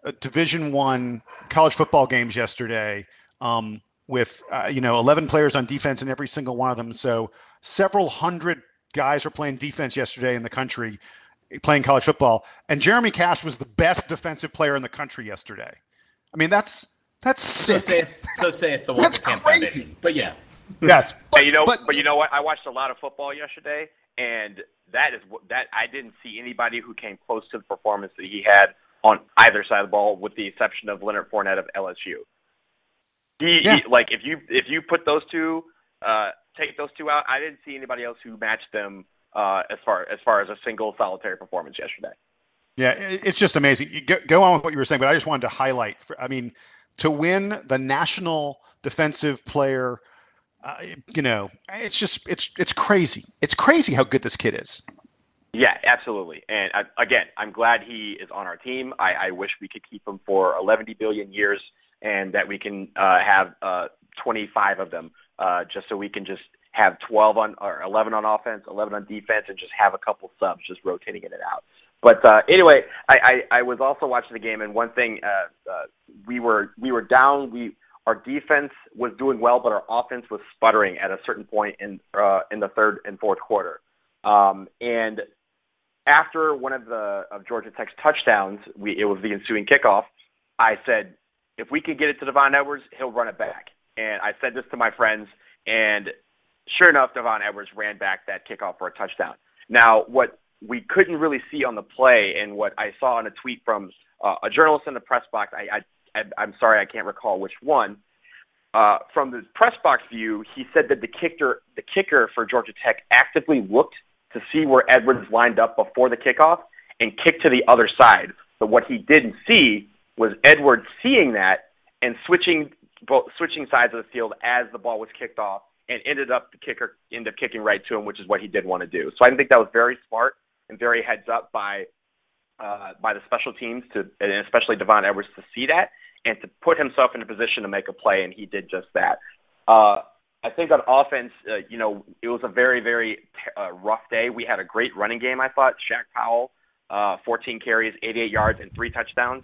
uh, Division One college football games yesterday, um, with uh, you know 11 players on defense in every single one of them. So several hundred guys were playing defense yesterday in the country, playing college football, and Jeremy Cash was the best defensive player in the country yesterday. I mean, that's that's sick. So saith, so saith the Walter Camp Foundation. But yeah. Yes, [laughs] but, you know, but, but you know what? I watched a lot of football yesterday, and that is that I didn't see anybody who came close to the performance that he had on either side of the ball, with the exception of Leonard Fournette of LSU. He, yeah. he like if you if you put those two, uh, take those two out, I didn't see anybody else who matched them uh, as far as far as a single solitary performance yesterday. Yeah, it's just amazing. You go, go on with what you were saying, but I just wanted to highlight. For, I mean, to win the national defensive player Uh, you know, it's just it's it's crazy. It's crazy how good this kid is. Yeah, absolutely. And again, I'm glad he is on our team. I, I wish we could keep him for 11 billion years and that we can uh, have uh, 25 of them, uh, just so we can just have 12 on or 11 on offense, 11 on defense, and just have a couple subs just rotating in and out. But uh, anyway, I, I, I was also watching the game, and one thing uh, uh, we were we were down. We our defense was doing well, but our offense was sputtering at a certain point in uh, in the third and fourth quarter. Um, and after one of the of Georgia Tech's touchdowns, we it was the ensuing kickoff. I said, if we can get it to Devon Edwards, he'll run it back. And I said this to my friends, and sure enough, Devon Edwards ran back that kickoff for a touchdown. Now, what we couldn't really see on the play, and what I saw in a tweet from uh, a journalist in the press box, I, I, I I'm sorry, I can't recall which one. Uh, from the press box view, he said that the kicker, the kicker for Georgia Tech, actively looked to see where Edwards lined up before the kickoff and kicked to the other side. But what he didn't see was Edwards seeing that and switching switching sides of the field as the ball was kicked off and ended up the kicker ended up kicking right to him, which is what he did want to do. So I think that was very smart and very heads up by uh, by the special teams to and especially Devon Edwards to see that and to put himself in a position to make a play, and he did just that. Uh, I think on offense, uh, you know, it was a very, very uh, rough day. We had a great running game, I thought. Shaq Powell, uh, 14 carries, 88 yards, and three touchdowns.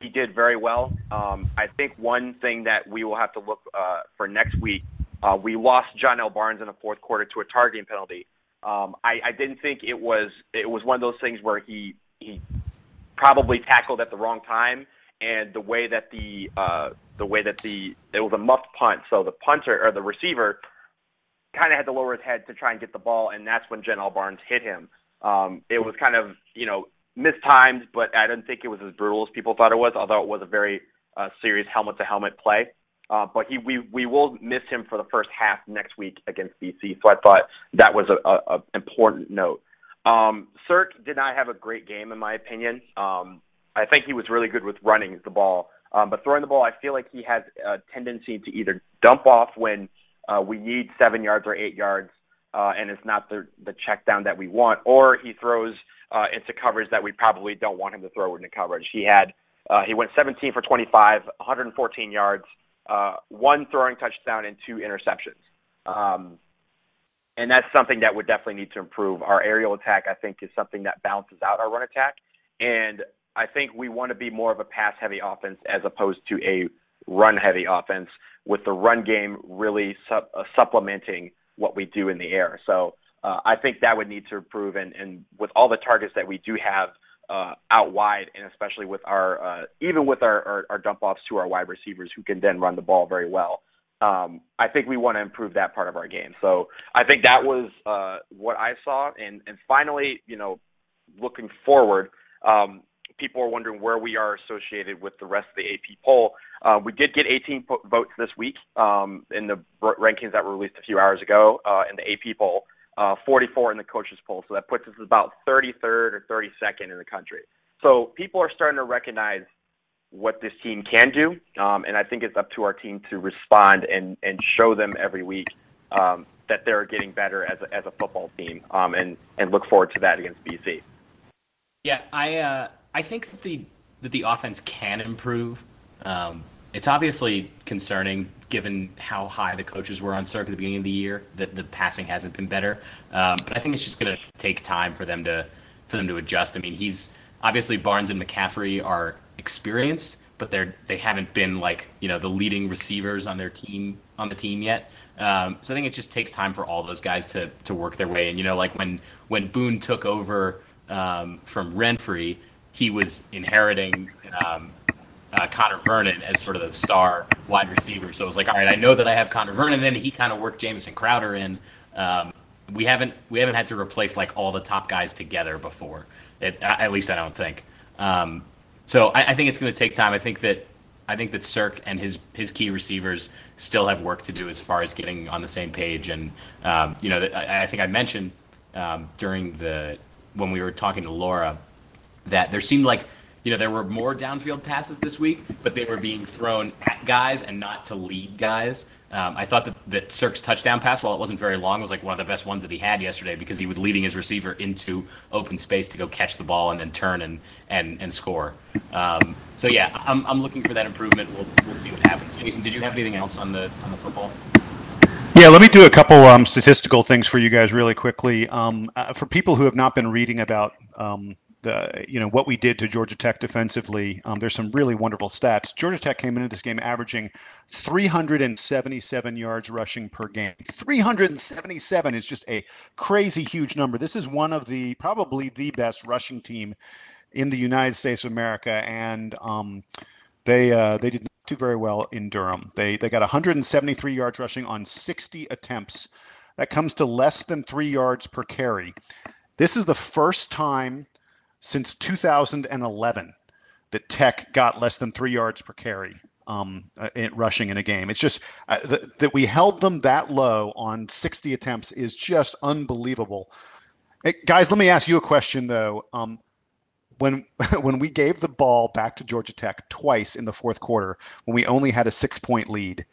He did very well. Um, I think one thing that we will have to look uh, for next week, uh, we lost Johnell Barnes in the fourth quarter to a targeting penalty. Um, I, I didn't think it was it was one of those things where he he probably tackled at the wrong time and the way that the uh, the way that the it was a muffed punt, so the punter or the receiver kind of had to lower his head to try and get the ball, and that's when Johnell Barnes hit him. Um, it was kind of you know mistimed, but I didn't think it was as brutal as people thought it was, although it was a very uh, serious helmet to helmet play. Uh, but he we we will miss him for the first half next week against BC, so I thought that was a, a, a important note. Um, Sirk did not have a great game in my opinion. Um, I think he was really good with running the ball. Um, but throwing the ball, I feel like he has a tendency to either dump off when uh, we need seven yards or eight yards, uh, and it's not the the check down that we want, or he throws uh, into coverage that we probably don't want him to throw into coverage. He had uh, he went 17 for 25, 114 yards, uh, one throwing touchdown, and two interceptions. Um, and that's something that would definitely need to improve. Our aerial attack, I think, is something that balances out our run attack. And I think we want to be more of a pass heavy offense as opposed to a run heavy offense with the run game really su- uh, supplementing what we do in the air. So uh, I think that would need to improve. And, and with all the targets that we do have uh, out wide, and especially with our uh, even with our, our, our dump offs to our wide receivers who can then run the ball very well. Um, I think we want to improve that part of our game. So I think that was uh, what I saw. And, and finally, you know, looking forward, um, people are wondering where we are associated with the rest of the AP poll. Uh, we did get 18 po- votes this week um, in the rankings that were released a few hours ago uh, in the AP poll, uh, 44 in the coaches poll. So that puts us about 33rd or 32nd in the country. So people are starting to recognize what this team can do, um, and I think it's up to our team to respond and and show them every week um, that they're getting better as a, as a football team, um, and and look forward to that against BC. Yeah, I uh, I think that the that the offense can improve. Um, it's obviously concerning given how high the coaches were on Sirk at the beginning of the year that the passing hasn't been better. Um, but I think it's just going to take time for them to for them to adjust. I mean, he's obviously Barnes and McCaffrey are experienced, but they're they haven't been like you know the leading receivers on their team on the team yet. Um, so I think it just takes time for all those guys to to work their way. And you know, like when when Boone took over um, from Renfree he was inheriting um, uh, Connor Vernon as sort of the star wide receiver. So it was like, all right, I know that I have Connor Vernon. And then he kind of worked Jamison Crowder in. Um, we haven't we haven't had to replace like all the top guys together before. It, at least I don't think. Um, so I, I, think it's going to take time. I think that I think that Sirk and his his key receivers still have work to do as far as getting on the same page. And um, you know, I, I, think I mentioned um, during the when we were talking to Laura that there seemed like you know there were more downfield passes this week, but they were being thrown at guys and not to lead guys. Um, I thought that that Sirk's touchdown pass, while it wasn't very long, was like one of the best ones that he had yesterday because he was leading his receiver into open space to go catch the ball and then turn and and and score. Um, so yeah, I'm, I'm looking for that improvement. We'll we'll see what happens. Jason, did you have anything else on the on the football? Yeah, let me do a couple um, statistical things for you guys really quickly. Um, uh, for people who have not been reading about you know what we did to Georgia Tech defensively. Um, there's some really wonderful stats. Georgia Tech came into this game averaging 377 yards rushing per game. 377 is just a crazy huge number. This is one of the probably the best rushing team in the United States of America, and um, they uh, they did not do very well in Durham. They they got 173 yards rushing on 60 attempts. That comes to less than three yards per carry. This is the first time since 2011 that Tech got less than three yards per carry um, uh, in rushing in a game. It's just uh, th- that we held them that low on 60 attempts is just unbelievable. Hey, guys, let me ask you a question though. Um, when [laughs] when we gave the ball back to Georgia Tech twice in the fourth quarter, when we only had a six point lead,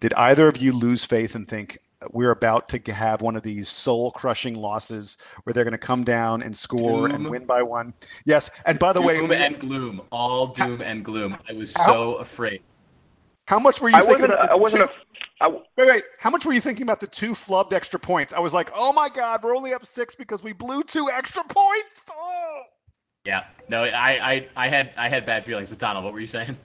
did either of you lose faith and think we're about to have one of these soul crushing losses where they're going to come down and score doom. and win by one. Yes, and by the doom way, doom and gloom, all doom and gloom. I was how, so afraid. How much were you I thinking wasn't, about? I wasn't. Two, a, I, wait, wait. How much were you thinking about the two flubbed extra points? I was like, oh my god, we're only up six because we blew two extra points. Oh. [laughs] Yeah, no, I, I, I had, I had bad feelings. But Donald, what were you saying?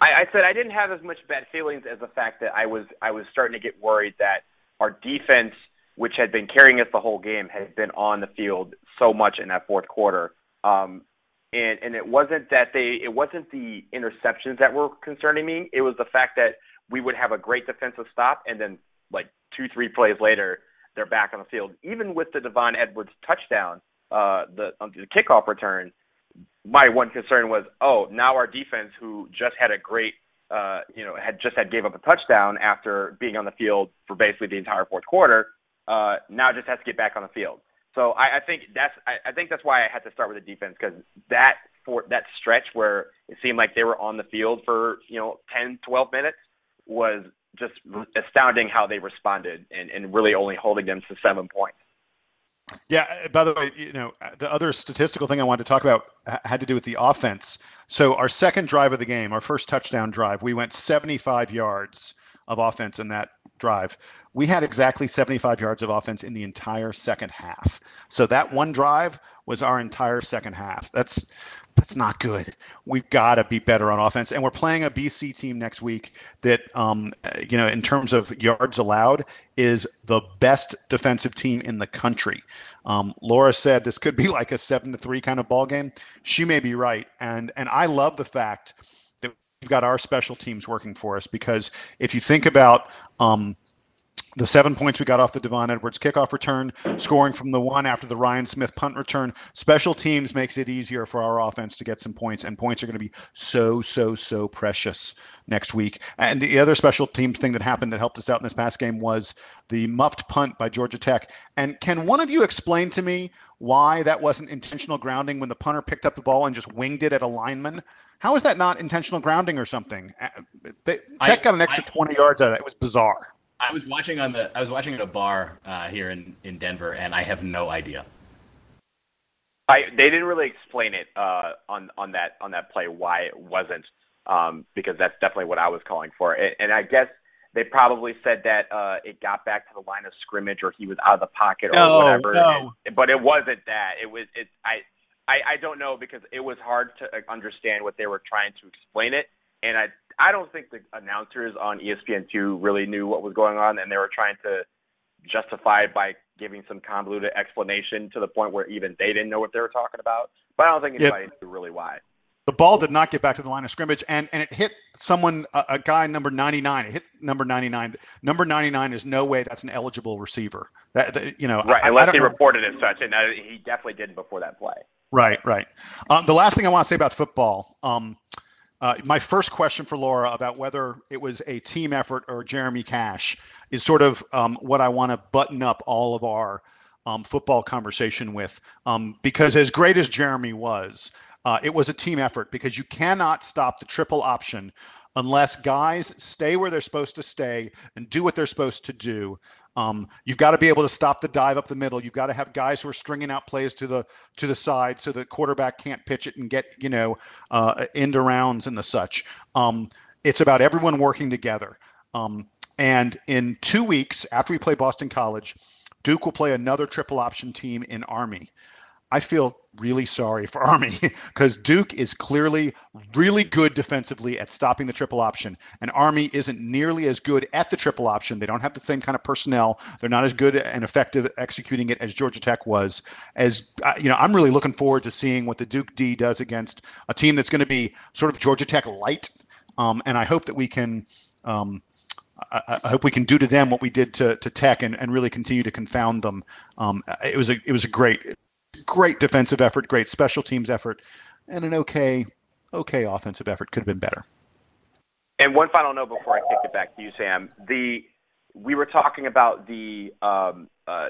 I, I said I didn't have as much bad feelings as the fact that I was, I was starting to get worried that our defense, which had been carrying us the whole game, had been on the field so much in that fourth quarter. Um, and and it wasn't that they, it wasn't the interceptions that were concerning me. It was the fact that we would have a great defensive stop, and then like two, three plays later, they're back on the field. Even with the Devon Edwards touchdown, uh, the um, the kickoff return, my one concern was, oh, now our defense, who just had a great uh, you know, had just had gave up a touchdown after being on the field for basically the entire fourth quarter, uh, now just has to get back on the field. So I, I think that's I, I think that's why I had to start with the defense because that for that stretch where it seemed like they were on the field for you know 10, 12 minutes was just astounding how they responded and, and really only holding them to seven points. Yeah. Uh, by the way, you know, uh, the other statistical thing I wanted to talk about had to do with the offense. So our second drive of the game, our first touchdown drive, we went 75 yards of offense in that drive. We had exactly 75 yards of offense in the entire second half. So that one drive was our entire second half. That's that's not good. We've got to be better on offense, and we're playing a BC team next week that, um, you know, in terms of yards allowed, is the best defensive team in the country. Um, Laura said this could be [laughs] like a seven to three kind of ball game. She may be right, and and I love the fact that we've got our special teams working for us because if you think about um, the seven points we got off the Devon Edwards kickoff return, scoring from the one after the Ryan Smith punt return. Special teams makes it easier for our offense to get some points, and points are going to be so, so, so precious next week. And the other special teams thing that happened that helped us out in this past game was the muffed punt by Georgia Tech. And can one of you explain to me why that wasn't intentional grounding when the punter picked up the ball and just winged it at a lineman? How is that not intentional grounding or something? Uh, Tech got an extra I, 20 yards out of that. It was bizarre. I was watching on the I was watching at a bar uh, here in, in Denver, and I have no idea. I they didn't really explain it uh, on on that on that play why it wasn't um, because that's definitely what I was calling for, and, and I guess they probably said that uh, it got back to the line of scrimmage or he was out of the pocket or no, whatever. No. And, but it wasn't that. It was it I. I, I don't know because it was hard to understand what they were trying to explain it, and I I don't think the announcers on ESPN2 really knew what was going on, and they were trying to justify it by giving some convoluted explanation to the point where even they didn't know what they were talking about. But I don't think anybody knew really why. The ball did not get back to the line of scrimmage, and, and it hit someone, a, a guy number 99. It hit number 99. Number 99 is no way that's an eligible receiver. That, that you know, right? I, unless I he know. reported it such, and he definitely didn't before that play. Right, right. Um, the last thing I want to say about football. Um, uh, my first question for Laura about whether it was a team effort or Jeremy Cash is sort of um, what I want to button up all of our um, football conversation with. Um, because as great as Jeremy was, uh, it was a team effort because you cannot stop the triple option unless guys stay where they're supposed to stay and do what they're supposed to do. Um, you've got to be able to stop the dive up the middle. You've got to have guys who are stringing out plays to the to the side so the quarterback can't pitch it and get you know uh, end arounds and the such. Um, it's about everyone working together. Um, and in two weeks after we play Boston College, Duke will play another triple option team in Army. I feel really sorry for [laughs] Army because Duke is clearly really good defensively at stopping the triple option, and Army isn't nearly as good at the triple option. They don't have the same kind of personnel. They're not as good and effective executing it as Georgia Tech was. As uh, you know, I'm really looking forward to seeing what the Duke D does against a team that's going to be sort of Georgia Tech light, um, and I hope that we can. Um, I, I, hope we can do to them what we did to, to Tech and, and really continue to confound them. Um, it was a it was a great great defensive effort, great special teams effort, and an okay okay offensive effort. Could have been better. And one final note before I kick it back to you, Sam. The we were talking about the um, uh,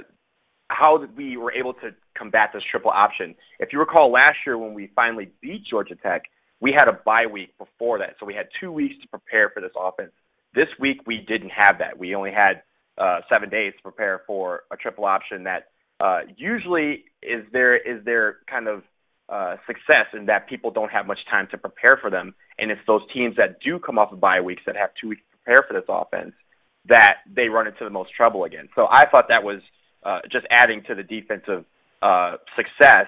how we were able to combat this triple option. If you recall last year when we finally beat Georgia Tech, we had a bye week before that, so we had two weeks to prepare for this offense. This week we didn't have that. We only had uh, seven days to prepare for a triple option that uh, usually is there is there kind of uh, success in that people don't have much time to prepare for them, and it's those teams that do come off of bye weeks that have two weeks to prepare for this offense that they run into the most trouble again. So I thought that was uh, just adding to the defensive uh, success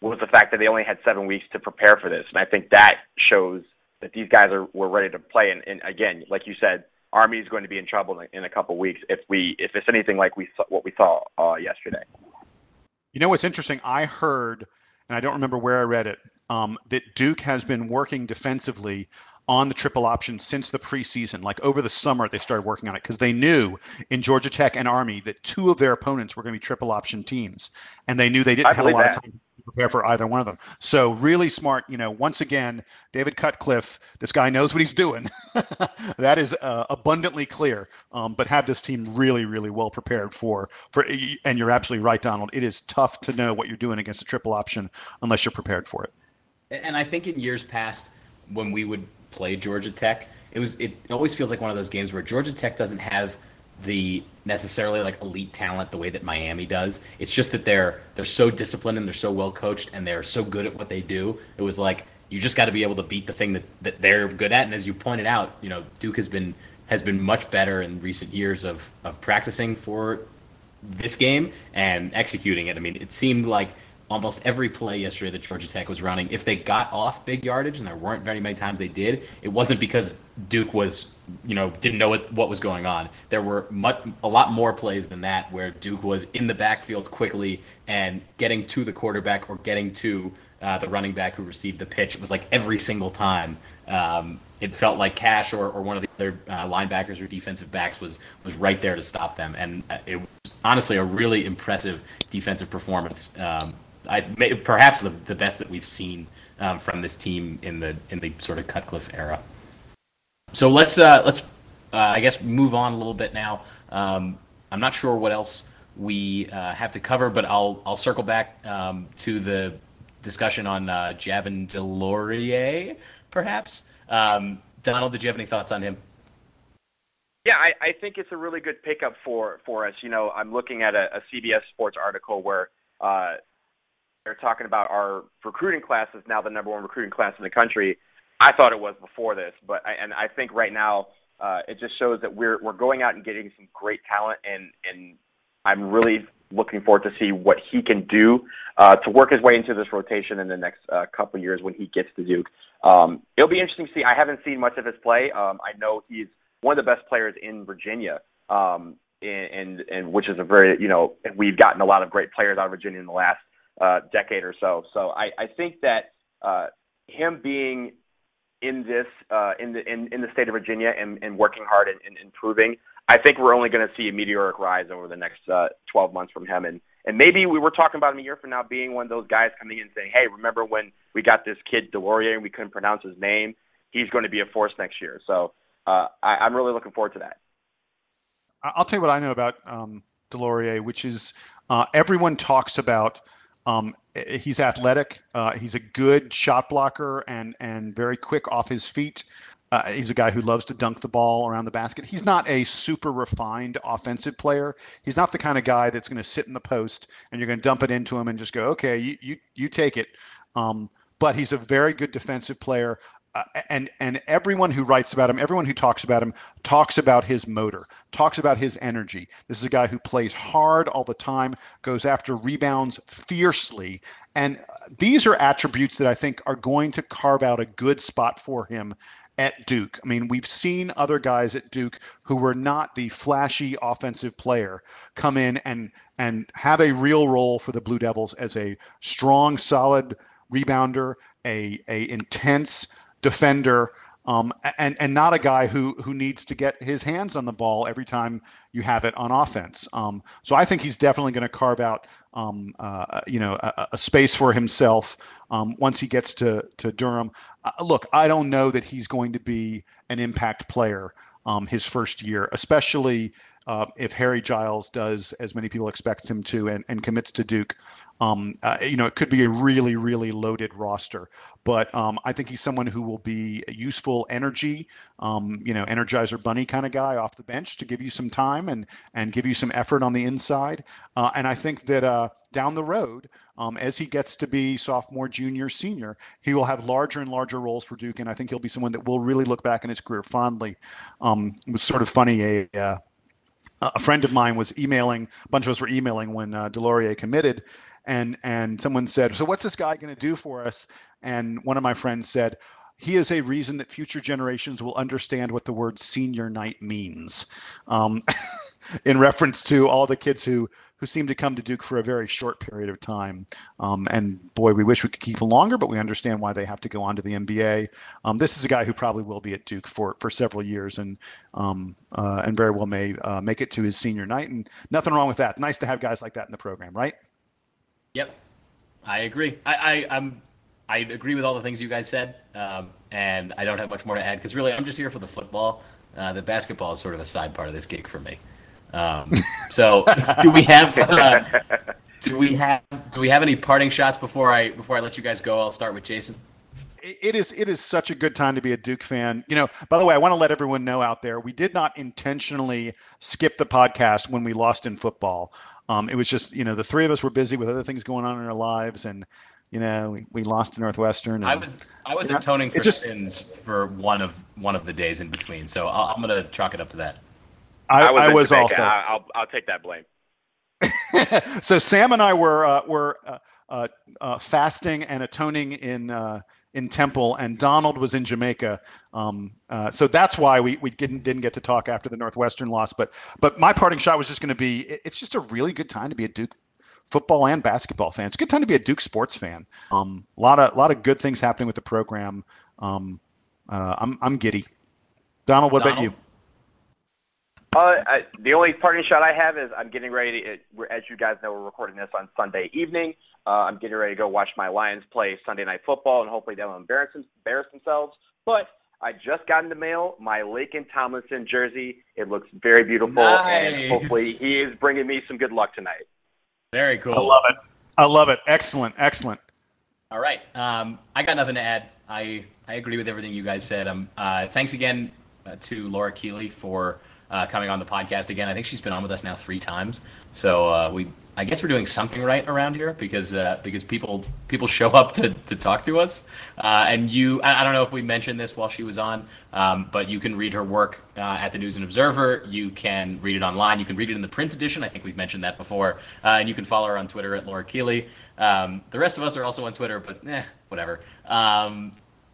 was the fact that they only had seven weeks to prepare for this, and I think that shows that these guys are were ready to play. And, and again, like you said, Army is going to be in trouble in, a couple weeks if we if it's anything like we saw, what we saw uh, yesterday. You know what's interesting? I heard, and I don't remember where I read it, um, that Duke has been working defensively on the triple option since the preseason. Like over the summer, they started working on it because they knew in Georgia Tech and Army that two of their opponents were going to be triple option teams, and they knew they didn't I have a lot that. of time prepare for either one of them. So really smart. You know, once again, David Cutcliffe, this guy knows what he's doing. [laughs] that is uh, abundantly clear. Um, but have this team really, really well prepared for for. And you're absolutely right, Donald. It is tough to know what you're doing against a triple option unless you're prepared for it. And I think in years past, when we would play Georgia Tech, it was it always feels like one of those games where Georgia Tech doesn't have the necessarily like elite talent the way that Miami does. It's just that they're they're so disciplined and they're so well coached and they're so good at what they do. It was like you just got to be able to beat the thing that, that they're good at. And as you pointed out, you know Duke has been has been much better in recent years of of practicing for this game and executing it. I mean, it seemed like almost every play yesterday that Georgia Tech was running, if they got off big yardage, and there weren't very many times they did, it wasn't because Duke was, you know, didn't know what, what was going on. There were much, a lot more plays than that where Duke was in the backfield quickly and getting to the quarterback or getting to uh, the running back who received the pitch. It was like every single time. Um, it felt like Cash or, or one of the other uh, linebackers or defensive backs was was right there to stop them, and uh, it was honestly a really impressive defensive performance. Um, I perhaps the, the best that we've seen um, from this team in the in the sort of Cutcliffe era. So let's uh, let's uh, I guess move on a little bit now. Um, I'm not sure what else we uh, have to cover, but I'll I'll circle back um, to the discussion on uh, Javin DeLaurier, perhaps. Um, Donald, did you have any thoughts on him? Yeah, I, I think it's a really good pickup for for us. You know, I'm looking at a, a CBS Sports article where uh, they're talking about our recruiting class is now the number one recruiting class in the country. I thought it was before this, but I, and I think right now uh, it just shows that we're we're going out and getting some great talent, and and I'm really looking forward to see what he can do uh, to work his way into this rotation in the next uh, couple years when he gets to Duke. Um, it'll be interesting to see. I haven't seen much of his play. Um, I know he's one of the best players in Virginia, um, and, and and which is a very you know we've gotten a lot of great players out of Virginia in the last uh, decade or so. So I, I think that uh, him being in this uh, in the in, in the state of Virginia and, and working hard and, and improving, I think we're only going to see a meteoric rise over the next uh, 12 months from him. And and maybe we were talking about him a year from now being one of those guys coming in and saying, "Hey, remember when we got this kid DeLaurier and we couldn't pronounce his name? He's going to be a force next year." So uh, I, I'm really looking forward to that. I'll tell you what I know about um, DeLaurier, which is uh, everyone talks about um, he's athletic. Uh, he's a good shot blocker and and very quick off his feet. Uh, he's a guy who loves to dunk the ball around the basket. He's not a super refined offensive player. He's not the kind of guy that's going to sit in the post and you're going to dump it into him and just go, okay, you you, you take it. Um, but he's a very good defensive player. Uh, and and everyone who writes about him, everyone who talks about him, talks about his motor, talks about his energy. This is a guy who plays hard all the time, goes after rebounds fiercely, and these are attributes that I think are going to carve out a good spot for him at Duke. I mean, we've seen other guys at Duke who were not the flashy offensive player come in and and have a real role for the Blue Devils as a strong, solid rebounder, a a intense defender, um, and and not a guy who who needs to get his hands on the ball every time you have it on offense. Um, so I think he's definitely going to carve out um, uh, you know a, a, space for himself um, once he gets to to Durham. Uh, look, I don't know that he's going to be an impact player um, his first year, especially uh, if Harry Giles does as many people expect him to and, and commits to Duke. Um, uh, you know, it could be a really, really loaded roster, but um, I think he's someone who will be a useful energy, um, you know, energizer bunny kind of guy off the bench to give you some time and and give you some effort on the inside. Uh, and I think that uh, down the road, um, as he gets to be sophomore, junior, senior, he will have larger and larger roles for Duke, and I think he'll be someone that will really look back in his career fondly. Um, it was sort of funny a uh, a friend of mine was emailing a bunch of us were emailing when uh, DeLaurier committed and and someone said so what's this guy going to do for us? And one of my friends said he is a reason that future generations will understand what the word senior night means. Um, [laughs] in reference to all the kids who who seem to come to Duke for a very short period of time. Um, and boy, we wish we could keep them longer, but we understand why they have to go on to the NBA. Um, this is a guy who probably will be at Duke for, for several years and um, uh, and very well may uh, make it to his senior night. And nothing wrong with that. Nice to have guys like that in the program, right? Yep, I agree. I, I I'm I agree with all the things you guys said, um, and I don't have much more to add because really I'm just here for the football. Uh, the basketball is sort of a side part of this gig for me. Um, so, [laughs] do we have uh, do we have do we have any parting shots before I before I let you guys go? I'll start with Jason. It is it is such a good time to be a Duke fan. You know, by the way, I want to let everyone know out there we did not intentionally skip the podcast when we lost in football. Um, it was just you know the three of us were busy with other things going on in our lives, and you know we, we lost to Northwestern. And, I was I was atoning for just, sins for one of one of the days in between, so i am going to chalk it up to that. I, I was, I was also. I'll I'll take that blame. [laughs] so Sam and I were uh, were uh, uh, uh fasting and atoning in uh, in Temple, and Donald was in Jamaica. Um, uh, so that's why we, we didn't didn't get to talk after the Northwestern loss. But but my parting shot was just going to be it's just a really good time to be a Duke football and basketball fan. It's a good time to be a Duke sports fan. Um, a lot of a lot of good things happening with the program. Um, uh, I'm I'm giddy. Donald, what Donald? about you? Uh, I, the only parting shot I have is I'm getting ready. To, as you guys know, we're recording this on Sunday evening. Uh, I'm getting ready to go watch my Lions play Sunday night football, and hopefully they'll embarrass, embarrass themselves. But I just got in the mail my Laken Tomlinson jersey. It looks very beautiful, nice. and hopefully he is bringing me some good luck tonight. Very cool. I love it. I love it. Excellent. Excellent. All right. Um, I got nothing to add. I I agree with everything you guys said. Um, uh, thanks again uh, to Laura Keeley for uh, coming on the podcast again. I think she's been on with us now three times. So uh, we, I guess we're doing something right around here because uh, because people people show up to, to talk to us. Uh, and you, I, I, don't know if we mentioned this while she was on, um, but you can read her work uh, at the News and Observer. You can read it online. You can read it in the print edition. I think we've mentioned that before. Uh, and you can follow her on Twitter at Laura Keeley. Um, the rest of us are also on Twitter, but eh, whatever. Um,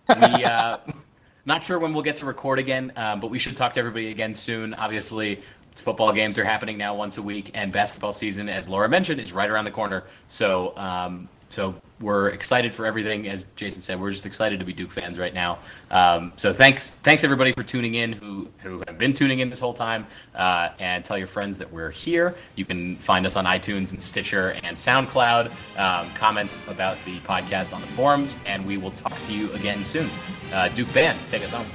we. [laughs] Not sure when we'll get to record again, um, but we should talk to everybody again soon. Obviously, football games are happening now once a week, and basketball season, as Laura mentioned, is right around the corner. So, um, so we're excited for everything. As Jason said, we're just excited to be Duke fans right now. Um, so thanks, thanks everybody for tuning in who who have been tuning in this whole time, uh, and tell your friends that we're here. You can find us on iTunes and Stitcher and SoundCloud. Um, comment about the podcast on the forums, and we will talk to you again soon. Uh, Duke Band, take us home.